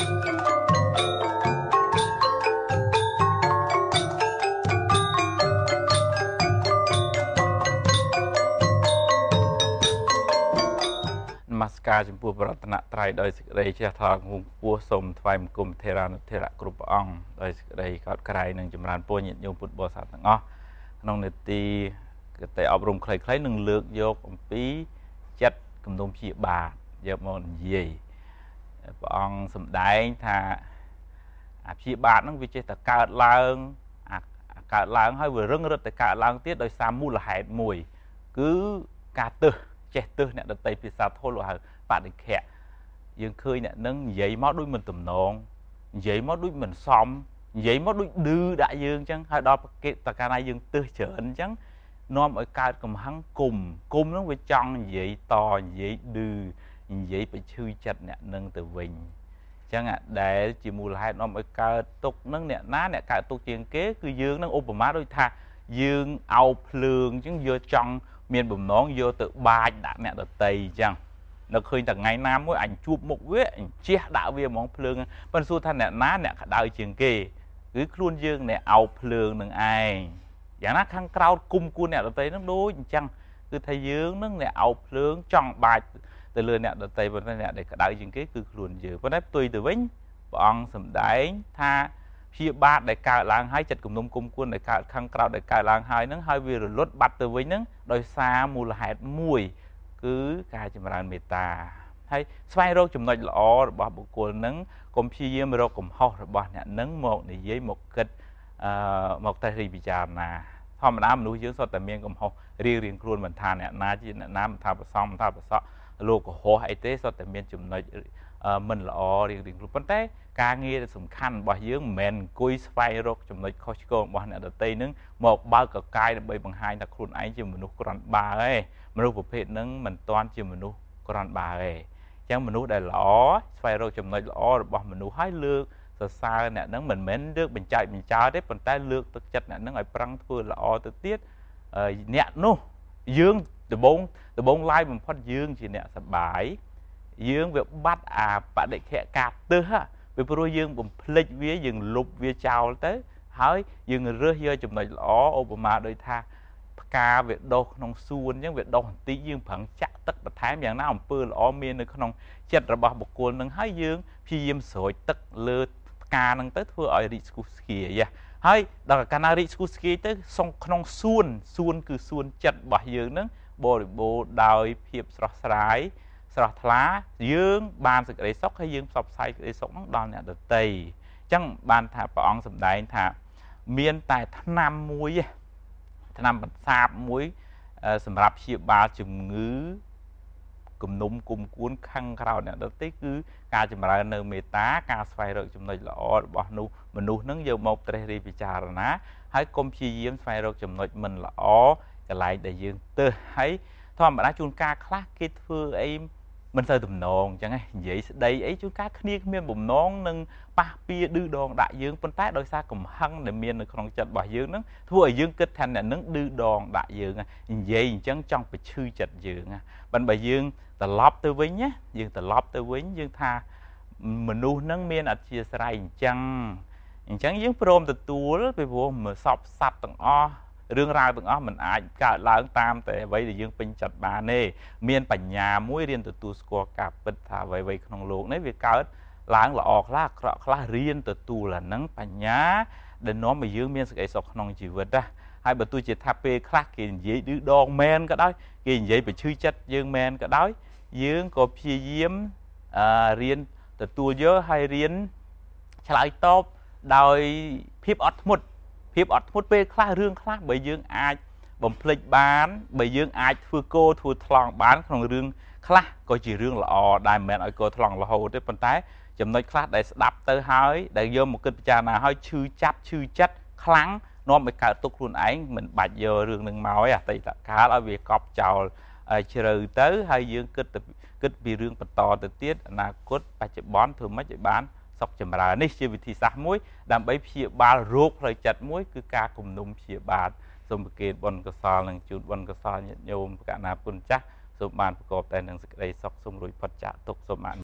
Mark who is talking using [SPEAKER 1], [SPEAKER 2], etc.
[SPEAKER 1] មស្ការចំពោះប្រតនត្រ័យដោយសេចក្តីជ្រះថ្លាងងពោះសូមថ្វាយបង្គំធេរានុធេរៈគ្រប់ព្រះអង្គដោយសេចក្តីកោតក្រែងនិងចម្រើនពរញាតិញោមពុទ្ធបរិស័ទទាំងអស់ក្នុងនេតិកតេអប់រំខ្លីៗនឹងលើកយកអំពីចិត្តគំនុំព្យាបាទយកមកនិយាយ ព្រះអង្គសម្ដែងថាអាព្យាបាទហ្នឹងវាចេះតែកើតឡើងអាកើតឡើងហើយវារឹងរឹតតែកើតឡើងទៀតដោយសារមូលហេតុមួយ គឺការទឹះចេះទឹះអ្នកដតីភាសាធលហៅបដិខៈយើងឃើញអ្នកនឹងនិយាយមកដូចមិនទំនងនិយាយមកដូចមិនសមនិយាយមកដូចឌឺដាក់យើងអញ្ចឹងហើយដល់គេតកាលណាយើងទឹះច្រើនអញ្ចឹងនាំឲ្យកើតកំហឹងគុំគុំហ្នឹងវាចង់និយាយតនិយាយឌឺ និយាយបញ្ឈឺចិត្តអ្នកនឹងទៅវិញអញ្ចឹងដែលជាមូលហេតុនាំឲ្យកើតទុកនឹងអ្នកណាអ្នកកើតទុកជាងគេគឺយើងនឹងឧបមាដូចថាយើងអោបភ្លើងអញ្ចឹងយកចង់មានបំណងយកទៅបាចដាក់អ្នកដតីអញ្ចឹងនៅឃើញតែថ្ងៃណាមួយអញជួបមុខវាអញជះដាក់វាហ្មងភ្លើងប៉ុន្តែសួរថាអ្នកណាអ្នកក្តៅជាងគេគឺខ្លួនយើងអ្នកអោបភ្លើងនឹងឯងយ៉ាងណាខាងក្រោតគុំគួនអ្នកដតីនឹងដូចអញ្ចឹងគឺថាយើងនឹងអ្នកអោបភ្លើងចង់បាច ទៅលើអ្នកដតីប៉ុន្តែអ្នកដែលក្តៅជាងគេគឺខ្លួនយើងប៉ុន្តែផ្ទុយទៅវិញព្រះអង្គសម្ដែងថាព្យាបាទដែលកើតឡើងហើយចិត្តគំនុំគុំគួនដែលកើតខាងក្រៅដែលកើតឡើងហើយនឹងហើយវារលត់បាត់ទៅវិញនឹងដោយសារមូលហេតុមួយគឺការចម្រើនមេត្តាហើយស្វែងរកចំណុចល្អរបស់បុគ្គលនឹងកុំព្យាយាមរកកំហុសរបស់អ្នកនឹងមកនិយាយមកគិតអឺមកតេស្តពិចារណាធម្មតាមនុស្សយើងសុទ្ធតែមានកំហុសរៀងរៀងខ្លួនមិនថាអ្នកណាជាអ្នកណាមិនថាប្រសំមិនថាប្រសក់ លោកកុហកអីទេសុទ្ធតែមានចំណុចមិនល្អរៀងរៀងខ្លួនប៉ុន្តែការងារដែលសំខាន់របស់យើងមិនមែនអង្គុយស្វែងរកចំណុចខុសឆ្គងរបស់អ្នកដទៃនឹងមកបើកកកាយដើម្បីបង្ហាញថាខ្លួនឯងជាមនុស្សក្រាន់បើទេមនុស្សប្រភេទហ្នឹងមិនទាន់ជាមនុស្សក្រាន់បើទេអញ្ចឹងមនុស្សដែលល្អស្វែងរកចំណុចល្អរបស់មនុស្សហើយលើកសរសើរអ្នកហ្នឹងមិនមែនលើកបញ្ចាច់បញ្ចោទេប៉ុន្តែលើកទឹកចិត្តអ្នកហ្នឹងឲ្យប្រឹងធ្វើល្អទៅទៀតអ្នកនោះ យើងដំបងដំបងឡាយបំផុតយើងជាអ្នកសបាយយើងវាបាត់អាបដិខៈការទឹះពីព្រោះយើងបំភ្លេចវាយើងលុបវាចោលទៅ ហើយយើងរើសយកចំណុចល្អឧបមាដូចថាផ្កាវាដុះក្នុងសួនអញ្ចឹងវាដុះបន្តិចយើងប្រឹងចាក់ទឹកបន្ថែមយ៉ាងណាអំពើល្អមាននៅក្នុងចិត្តរបស់បុគ្គលនឹងហើយយើងព្យាយាមស្រោចទឹកលើផ្កានឹងទៅធ្វើឲ្យរីកស្គុះស្គាយ ហើយដល់កាលណារីកស្គុះស្គាយទៅសុងក្នុងសួនសួនគឺសួនចិត្តរបស់យើងនឹងបរិបូរដោយភាពស្រស់ស្រាយស្រស់ថ្លាយើងបានសេចក្តីសុខហើយយើងផ្សព្វផ្សាយសេចក្តីសុខហ្នឹងដល់អ្នកដទៃអញ្ចឹងបានថាព្រះអង្គសម្ដែងថាមានតែឆ្នាំមួយឆ្នាំបន្សាបមួយសម្រាប់ព្យាបាលជំងឺ គំនុំគុំគួនខឹងក្រោតអ្នកដទៃគឺការចម្រើននៅមេត្តាការស្វែងរកចំណុចល្អរបស់នោះមនុស្សនឹងយកមកត្រេះរិះពិចារណាហើយកុំព្យាយាមស្វែងរកចំណុចមិនល្អកន្លែងដែលយើងទៅហើយធម្មតាជួនកាលខ្លះគេធ្វើអី មិនទៅទំនងអញ្ចឹងនិយាយស្ដីអីជួនកាលគ្នាគ្មានបំណងនឹងប៉ះពៀឌឺដងដាក់យើងប៉ុន្តែដោយសារកំហឹងដែលមាននៅក្នុងចិត្តរបស់យើងនឹងធ្វើឲ្យយើងគិតថាអ្នកនឹងឌឺដងដាក់យើងនិយាយអញ្ចឹងចង់បញ្ឈឺចិត្តយើងបានបើយើងត្រឡប់ទៅវិញណាយើងត្រឡប់ទៅវិញយើងថាមនុស្សនឹងមានអធិស្ស្រ័យអញ្ចឹងអញ្ចឹងយើងព្រមទទួលពីព្រោះមើលសពសัตว์ទាំងអស់ រឿងរ៉ាវទាំងអស់มันអាចកើតឡើងតាមតែអ្វីដែលយើងពេញចិត្តបានទេមានបញ្ញាមួយរៀនទទួលស្គាល់ការពិតថាអ្វីៗក្នុងលោកនេះវាកើតឡើងល្អខ្លះអាក្រក់ខ្លះរៀនទទួលអាហ្នឹងបញ្ញាដែលនាំឲ្យយើងមានសេចក្តីសុខក្នុងជីវិតណាហើយបើទោះជាថាពេលខ្លះគេនិយាយឌឺដងមែនក៏ដោយគេនិយាយបញ្ឈឺចិត្តយើងមែនក៏ដោយយើងក៏ព្យាយាមអឺរៀនទទួលយកហើយរៀនឆ្លើយតបដោយភាពអត់ធ្មត់ ភាពអត់ធ្មត់ពេលខ្លះរឿងខ្លះបើយើងអាចបំភ្លេចបានបើយើងអាចធ្វើគោធ្វើថ្លង់បានក្នុងរឿងខ្លះក៏ជារឿងល្អដែរមិនមែនឲ្យគោថ្លង់រហូតទេប៉ុន្តែចំណុចខ្លះដែលស្ដាប់ទៅហើយដែលយកមកគិតពិចារណាហើយឈឺចាប់ឈឺចិត្តខ្លាំងនាំឲ្យកើតទុកខ្លួនឯងមិនបាច់យករឿងនឹងមកឯអតីតកាលឲ្យវាកប់ចោលជ្រៅទៅហើយយើងគិតគិតពីរឿងបន្តទៅទៀតអនាគតបច្ចុប្បន្នធ្វើម៉េចឲ្យបាន សុខចម្រើននេះជាវិធីសាស្ត្រមួយ ដើម្បីព្យាបាលរោគផ្លូវចិត្តមួយគឺការគំនុំព្យាបាលសូមប្រគេនបុណ្យកុសលនិងជូនបុណ្យកុសលញាតិញោមកណាគុណចាស់សូមបានប្រកបតែនឹងសេចក្តីសុខសូមរួចផុតចាកទុក្ខសូមអនុ